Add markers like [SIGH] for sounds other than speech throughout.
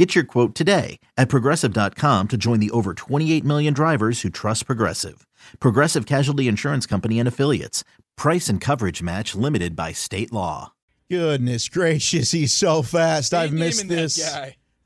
Get your quote today at progressive.com to join the over 28 million drivers who trust Progressive. Progressive Casualty Insurance Company and Affiliates. Price and coverage match limited by state law. Goodness gracious, he's so fast. I've missed this.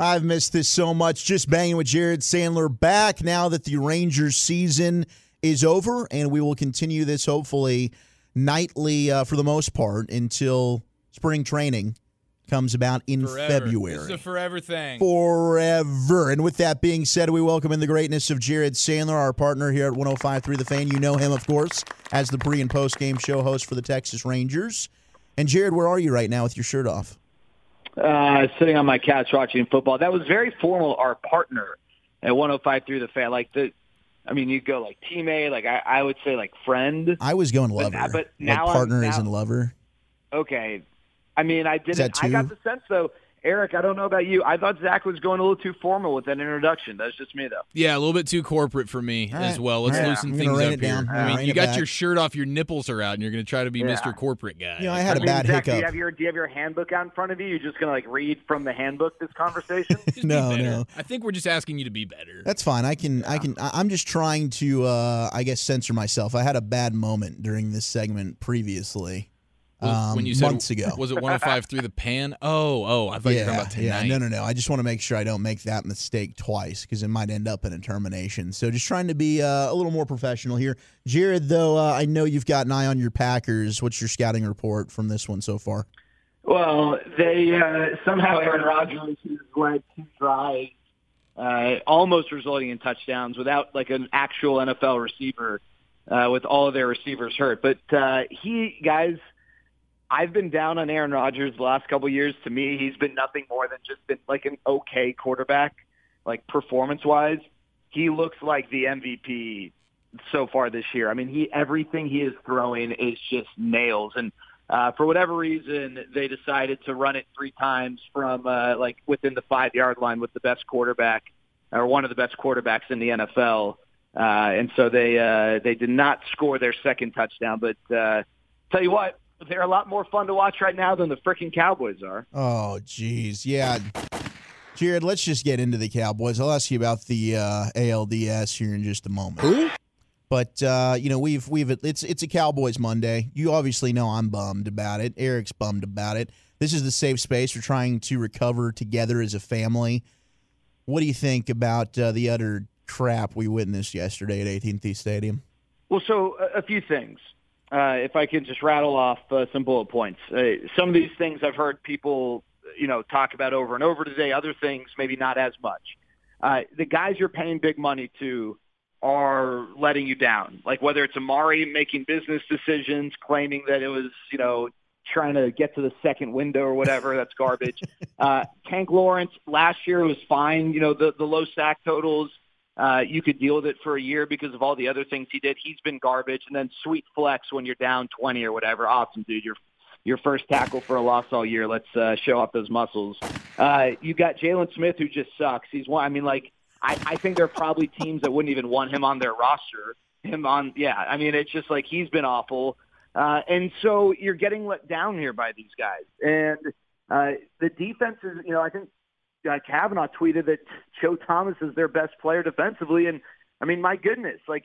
I've missed this so much. Just banging with Jared Sandler back now that the Rangers season is over, and we will continue this hopefully nightly uh, for the most part until spring training comes about in Forever. February. This is a forever thing. forever. And with that being said, we welcome in the greatness of Jared Sandler, our partner here at 105.3 The Fan. You know him, of course, as the pre and post game show host for the Texas Rangers. And Jared, where are you right now with your shirt off? uh, sitting on my couch watching football. That was very formal. Our partner at 105 through the fan, like the, I mean, you go like teammate, like I, I would say like friend. I was going But lover. now- but like now I'm- partner now- isn't lover. Okay, I mean, I didn't. I got the sense though, Eric. I don't know about you. I thought Zach was going a little too formal with that introduction. That's just me though. Yeah, a little bit too corporate for me All as well. Let's All right. loosen I'm things up here. down. I Yeah, mean, rein you got back. your shirt off, your nipples are out, and you're going to try to be Yeah. Mr. Corporate guy. You know, I had a mean, bad Zach, do you have your do you have your handbook out in front of you? You're just gonna like read from the handbook this conversation. [LAUGHS] Just be No, no. I think we're just asking you to be better. That's fine. I can. I can. I- I'm just trying to. Uh, I guess censor myself. I had a bad moment during this segment previously. Was- um, when you said months ago. was it 105 through the pan? Oh, oh, I thought you were talking about tonight. Yeah, no, no, no. I just want to make sure I don't make that mistake twice because it might end up in a termination. So just trying to be uh, a little more professional here. Jared, though, uh, I know you've got an eye on your Packers. What's your scouting report from this one so far? Well, they uh, somehow Aaron Rodgers has led two drives, uh, almost resulting in touchdowns without like an actual NFL receiver, uh, with all of their receivers hurt. But uh, he, guys, I've been down on Aaron Rodgers the last couple of years. To me, he's been nothing more than just been like an okay quarterback, like performance wise. He looks like the MVP so far this year. I mean, he everything he is throwing is just nails and uh, for whatever reason, they decided to run it three times from uh, like within the five yard line with the best quarterback or one of the best quarterbacks in the NFL. Uh, and so they uh, they did not score their second touchdown. But uh, tell you what, they're a lot more fun to watch right now than the freaking Cowboys are. Oh, jeez, Yeah. Jared, let's just get into the Cowboys. I'll ask you about the uh, ALDS here in just a moment. Who? But uh, you know, we've we've it's it's a Cowboys Monday. You obviously know I'm bummed about it. Eric's bummed about it. This is the safe space. We're trying to recover together as a family. What do you think about uh, the utter crap we witnessed yesterday at AT&T Stadium? Well, so a, a few things. Uh, if I can just rattle off uh, some bullet points. Uh, some of these things I've heard people, you know, talk about over and over today. Other things maybe not as much. Uh, the guys you're paying big money to are letting you down. Like whether it's Amari making business decisions, claiming that it was, you know, trying to get to the second window or whatever. That's garbage. [LAUGHS] uh, Tank Lawrence last year was fine. You know, the the low sack totals. Uh, you could deal with it for a year because of all the other things he did. He's been garbage. And then sweet flex when you're down 20 or whatever. Awesome, dude. You're your first tackle for a loss all year. Let's uh, show off those muscles. Uh, you got Jaylon Smith who just sucks. He's one. I mean, like I, I think there are probably teams that wouldn't even want him on their roster. Him on, yeah. I mean, it's just like he's been awful. Uh, and so you're getting let down here by these guys. And uh, the defense is, you know, I think uh, Kavanaugh tweeted that Joe Thomas is their best player defensively, and I mean, my goodness, like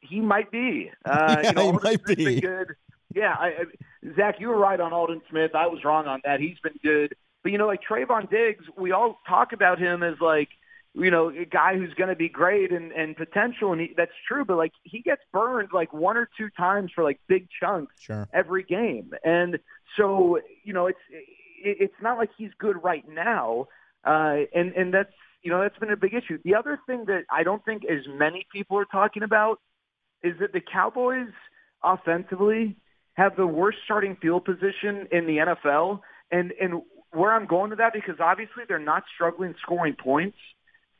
he might be. [LAUGHS] Uh, Yeah, you know, he might Smith's be. good. Yeah, I, I, Zach, you were right on Aldon Smith. I was wrong on that. He's been good, but you know, like Trevon Diggs, we all talk about him as like you know, a guy who's going to be great and, and potential, and he, that's true. But like he gets burned like one or two times for like big chunks Sure. every game, and so you know it's it, it's not like he's good right now, uh, and and that's you know that's been a big issue. The other thing that I don't think as many people are talking about is that the Cowboys offensively have the worst starting field position in the NFL, and and where I'm going to that because obviously they're not struggling scoring points,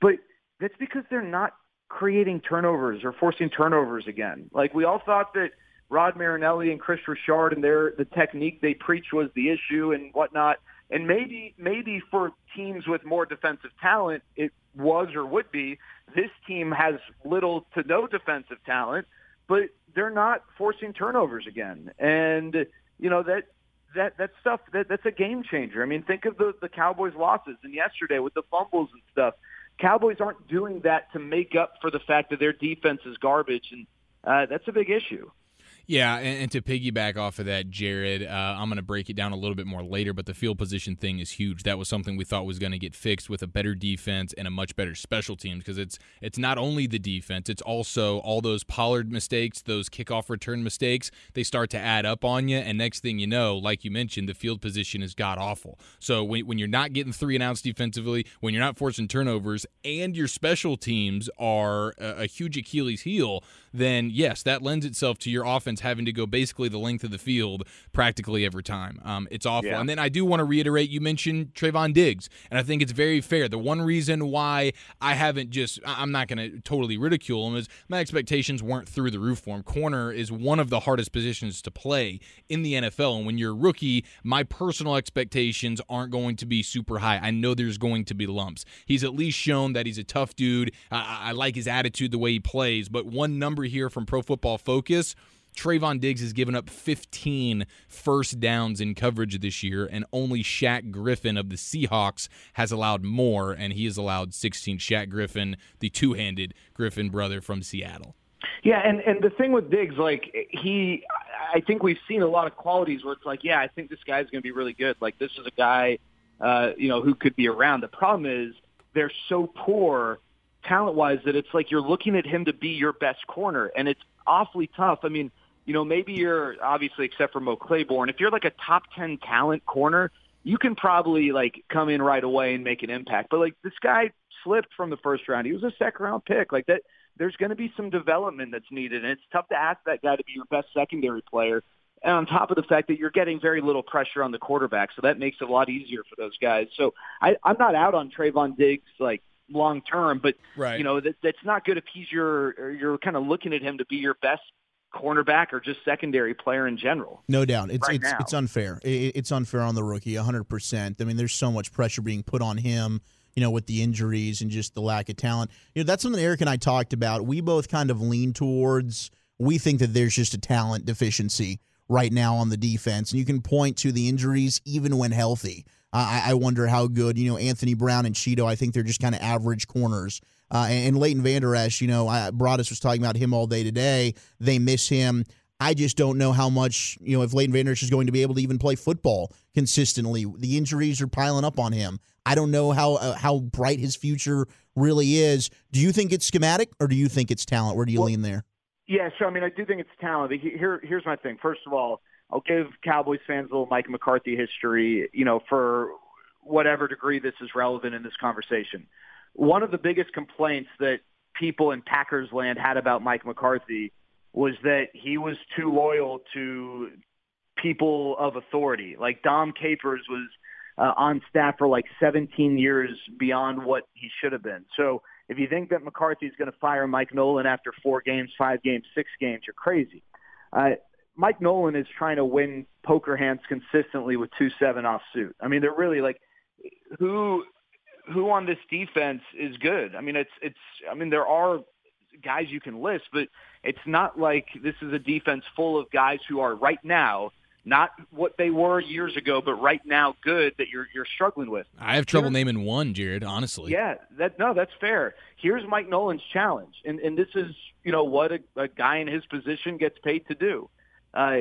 but that's because they're not creating turnovers or forcing turnovers again. Like we all thought that Rod Marinelli and Kris Richard and their the technique they preach was the issue and whatnot. And maybe maybe for teams with more defensive talent, it was or would be. This team has little to no defensive talent, but they're not forcing turnovers again. And you know that that that stuff that that's a game changer. I mean, think of the the Cowboys' losses and yesterday with the fumbles and stuff. Cowboys aren't doing that to make up for the fact that their defense is garbage, and uh, that's a big issue. Yeah, and, and, to piggyback off of that, Jared, uh, I'm going to break it down a little bit more later, but the field position thing is huge. That was something we thought was going to get fixed with a better defense and a much better special teams because it's it's not only the defense, it's also all those Pollard mistakes, those kickoff return mistakes. They start to add up on you, and next thing you know, like you mentioned, the field position is god awful. So when, when you're not getting three and outs defensively, when you're not forcing turnovers, and your special teams are a, a huge Achilles heel, then yes, that lends itself to your offense having to go basically the length of the field practically every time. Um, it's awful. Yeah. And then I do want to reiterate you mentioned Trevon Diggs, and I think it's very fair. The one reason why I haven't just, I'm not going to totally ridicule him, is my expectations weren't through the roof for him. Corner is one of the hardest positions to play in the NFL. And when you're a rookie, my personal expectations aren't going to be super high. I know there's going to be lumps. He's at least shown that he's a tough dude. I, I like his attitude, the way he plays. But one number here from Pro Football Focus Trevon Diggs has given up 15 first downs in coverage this year, and only Shaq Griffin of the Seahawks has allowed more, and he has allowed 16. Shaq Griffin, the two handed Griffin brother from Seattle. Yeah, and and the thing with Diggs, like he, I think we've seen a lot of qualities where it's like, yeah, I think this guy's going to be really good. Like this is a guy, uh, you know, who could be around. The problem is they're so poor talent wise that it's like you're looking at him to be your best corner, and it's awfully tough. I mean, you know, maybe you're obviously except for Mo Claiborne, if you're like a top ten talent corner, you can probably like come in right away and make an impact. But like this guy slipped from the first round. He was a second round pick. Like that there's going to be some development that's needed and it's tough to ask that guy to be your best secondary player. And on top of the fact that you're getting very little pressure on the quarterback, so that makes it a lot easier for those guys. So I, I'm not out on Trevon Diggs like long term, but right. you know that that's not good if he's your you're kind of looking at him to be your best cornerback or just secondary player in general. No doubt, it's right it's now. it's unfair. it's unfair on the rookie, hundred percent. I mean, there's so much pressure being put on him. You know, with the injuries and just the lack of talent. You know, that's something Eric and I talked about. We both kind of lean towards. We think that there's just a talent deficiency right now on the defense, and you can point to the injuries even when healthy. I, I wonder how good, you know, Anthony Brown and Chido, I think they're just kind of average corners. Uh, and, and Leighton Vander Esch, you know, I, Broadus was talking about him all day today. They miss him. I just don't know how much, you know, if Leighton Vander Esch is going to be able to even play football consistently. The injuries are piling up on him. I don't know how uh, how bright his future really is. Do you think it's schematic or do you think it's talent? Where do you well, lean there? Yeah, sure. I mean, I do think it's talent. Here, here's my thing. First of all, I'll give Cowboys fans a little Mike McCarthy history, you know, for whatever degree this is relevant in this conversation. One of the biggest complaints that people in Packers land had about Mike McCarthy was that he was too loyal to people of authority. Like Dom Capers was uh, on staff for like 17 years beyond what he should have been. So if you think that McCarthy is going to fire Mike Nolan after four games, five games, six games, you're crazy. Uh, Mike Nolan is trying to win poker hands consistently with two seven off suit. I mean, they're really like who who on this defense is good. I mean, it's it's. I mean, there are guys you can list, but it's not like this is a defense full of guys who are right now not what they were years ago, but right now good that you're you're struggling with. I have trouble naming one, Jared. Honestly. Yeah, that no, that's fair. Here's Mike Nolan's challenge, and and this is you know what a, a guy in his position gets paid to do uh,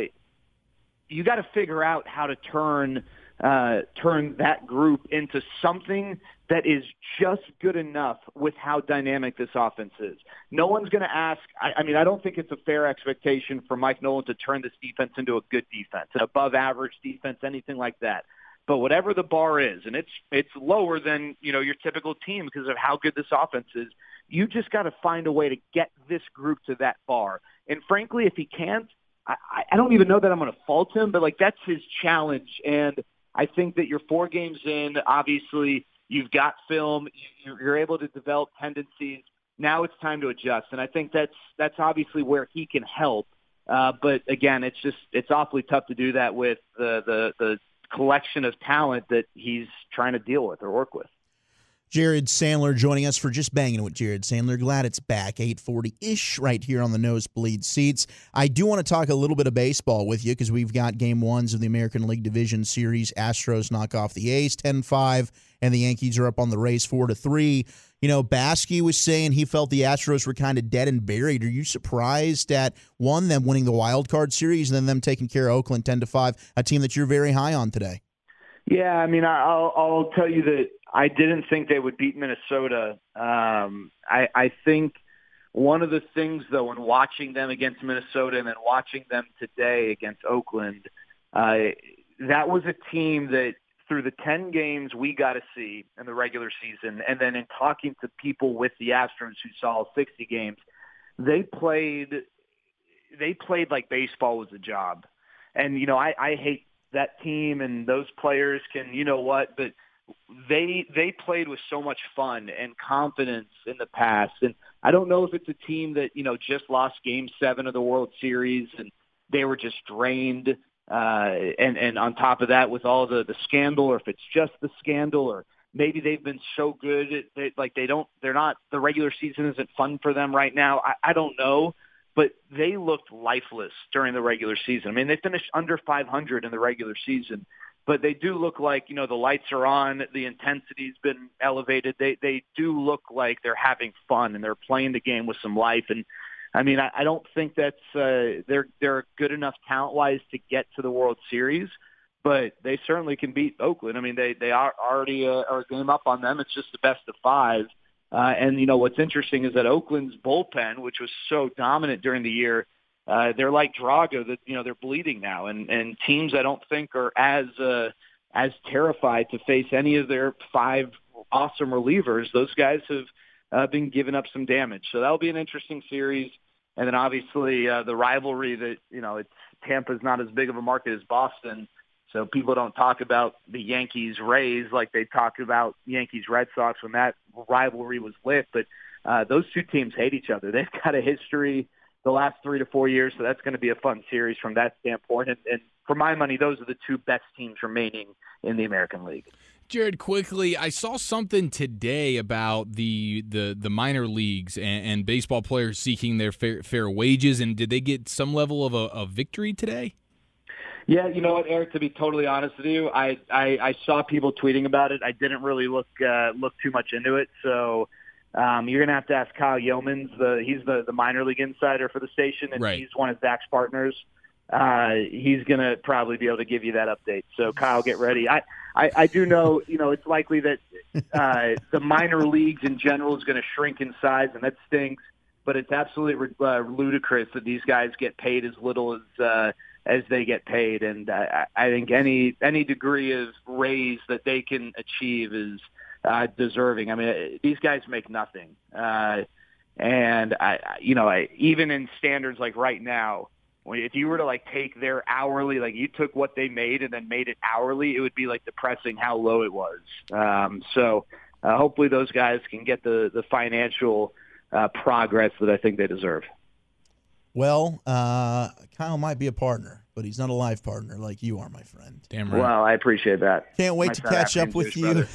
you got to figure out how to turn uh, turn that group into something that is just good enough with how dynamic this offense is. No one's going to ask. I, I mean, I don't think it's a fair expectation for Mike Nolan to turn this defense into a good defense, an above average defense, anything like that. But whatever the bar is, and it's it's lower than you know your typical team because of how good this offense is. You just got to find a way to get this group to that bar. And frankly, if he can't, I, I don't even know that I'm going to fault him, but like that's his challenge. And I think that you're four games in. Obviously, you've got film. You're able to develop tendencies. Now it's time to adjust, and I think that's that's obviously where he can help. Uh, but again, it's just it's awfully tough to do that with the the the collection of talent that he's trying to deal with or work with. Jared Sandler joining us for just banging with Jared Sandler. Glad it's back, 840 ish, right here on the nosebleed seats. I do want to talk a little bit of baseball with you because we've got game ones of the American League Division Series. Astros knock off the A's 10 5, and the Yankees are up on the Rays 4 to 3. You know, Bacsik was saying he felt the Astros were kind of dead and buried. Are you surprised at one, them winning the wild card series, and then them taking care of Oakland 10 to 5, a team that you're very high on today? Yeah, I mean, I'll, I'll tell you that I didn't think they would beat Minnesota. Um, I, I think one of the things, though, in watching them against Minnesota and then watching them today against Oakland, uh, that was a team that through the 10 games we got to see in the regular season, and then in talking to people with the Astros who saw 60 games, they played they played like baseball was a job. And you know, I, I hate that team and those players can, you know what, but they they played with so much fun and confidence in the past. And I don't know if it's a team that you know just lost Game Seven of the World Series and they were just drained. Uh, and and on top of that, with all the the scandal, or if it's just the scandal, or maybe they've been so good, they, like they don't, they're not. The regular season isn't fun for them right now. I, I don't know but they looked lifeless during the regular season. I mean, they finished under 500 in the regular season, but they do look like you know the lights are on, the intensity's been elevated. They they do look like they're having fun and they're playing the game with some life. And I mean, I, I don't think that's uh, they're they're good enough talent wise to get to the World Series. But they certainly can beat Oakland. I mean, they they are already uh, are a game up on them. It's just the best of five. Uh, and you know what's interesting is that Oakland's bullpen, which was so dominant during the year, uh, they're like Drago that you know they're bleeding now, and and teams I don't think are as uh, as terrified to face any of their five awesome relievers. Those guys have uh, been giving up some damage, so that'll be an interesting series. And then obviously uh, the rivalry that you know it's Tampa's not as big of a market as Boston, so people don't talk about the Yankees Rays like they talked about Yankees Red Sox when that rivalry was lit. But uh, those two teams hate each other. [LAUGHS] They've got a history the last three to four years, so that's going to be a fun series from that standpoint. And, and for my money, those are the two best teams remaining in the American League. Jared, quickly, I saw something today about the the, the minor leagues and, and baseball players seeking their fair, fair wages. And did they get some level of a, a victory today? Yeah, you know what, Eric. To be totally honest with you, I I, I saw people tweeting about it. I didn't really look uh, look too much into it. So um, you're gonna have to ask Kyle Yeomans. The he's the the minor league insider for the station, and right. he's one of Zach's partners. Uh, he's gonna probably be able to give you that update. So Kyle, get ready. I I, I do know you know it's likely that uh, [LAUGHS] the minor leagues in general is going to shrink in size, and that stinks. But it's absolutely uh, ludicrous that these guys get paid as little as. Uh, as they get paid. And uh, I think any any degree of raise that they can achieve is uh, deserving. I mean, these guys make nothing, uh, and I, you know, I, even in standards like right now, if you were to like take their hourly, like you took what they made and then made it hourly, it would be like depressing how low it was. Um, so uh, hopefully those guys can get the the financial uh, progress that I think they deserve. Well, uh, Kyle might be a partner, but he's not a life partner like you are, my friend. Damn right. Well, I appreciate that. Can't wait My to catch up with you. [LAUGHS]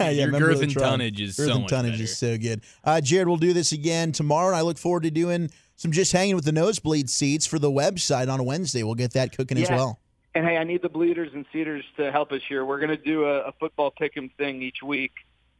yeah, Your remember girth the and tonnage is Girth so and much tonnage better. is so good. Uh, Jared, we'll do this again tomorrow, and I look forward to doing some just hanging with the nosebleed seats for the website on Wednesday. We'll get that cooking as well. And hey, I need the bleeders and cedars to help us here. We're going to do a, a football pick'em thing each week,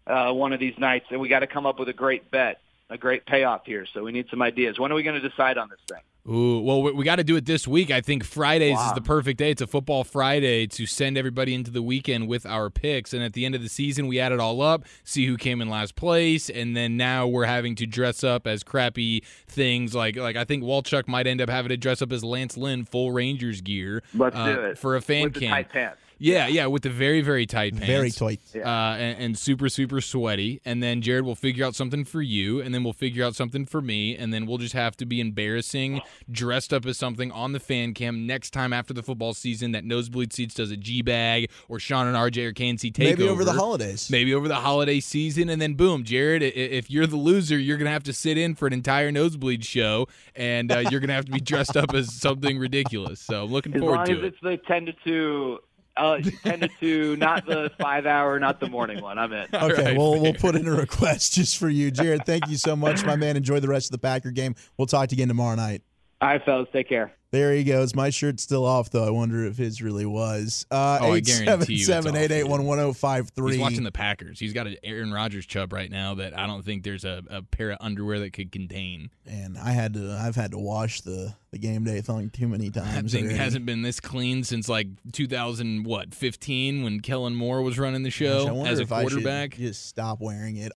uh, one of these nights, and we got to come up with a great bet, a great payoff here. So we need some ideas. When are we going to decide on this thing? Ooh, well, we, we got to do it this week. I think Fridays is the perfect day. It's a football Friday to send everybody into the weekend with our picks. And at the end of the season, we add it all up, see who came in last place, and then now we're having to dress up as crappy things. Like, like I think Walchuk might end up having to dress up as Lance Lynn, full Rangers gear, Let's uh, do it for a fan with the cam. tight pants. Yeah, yeah, with the very very tight pants. Very tight. uh, and, and super super sweaty. And then Jared will figure out something for you, and then we'll figure out something for me, and then we'll just have to be embarrassing, dressed up as something on the fan cam next time after the football season that Nosebleed Seats does a G bag or Sean and RJ or KNC takeover. Maybe over the holidays. Maybe over the holiday season, and then boom, Jared. If you're the loser, you're gonna have to sit in for an entire nosebleed show, and uh, you're gonna have to be dressed up as something ridiculous. So I'm looking As forward long to as it. it's the ten to two, uh, ten to two, not the five hour, not the morning one. I'm in. Okay, right, well, we'll put in a request [LAUGHS] just for you, Jared. Thank you so much, my man. Enjoy the rest of the Packer game. We'll talk to you again tomorrow night. All right, fellas, take care. There he goes. My shirt's still off, though. I wonder if his really was. Uh, Oh, I guarantee you it's 877-881-1053. He's watching the Packers. He's got an Aaron Rodgers chub right now that I don't think there's a, a pair of underwear that could contain. and I had to. I've had to wash the the game day thing too many [LAUGHS] That times. thing already. hasn't been this clean since like 2000 what 15 when Kellen Moore was running the show Gosh, as a quarterback. just stop wearing it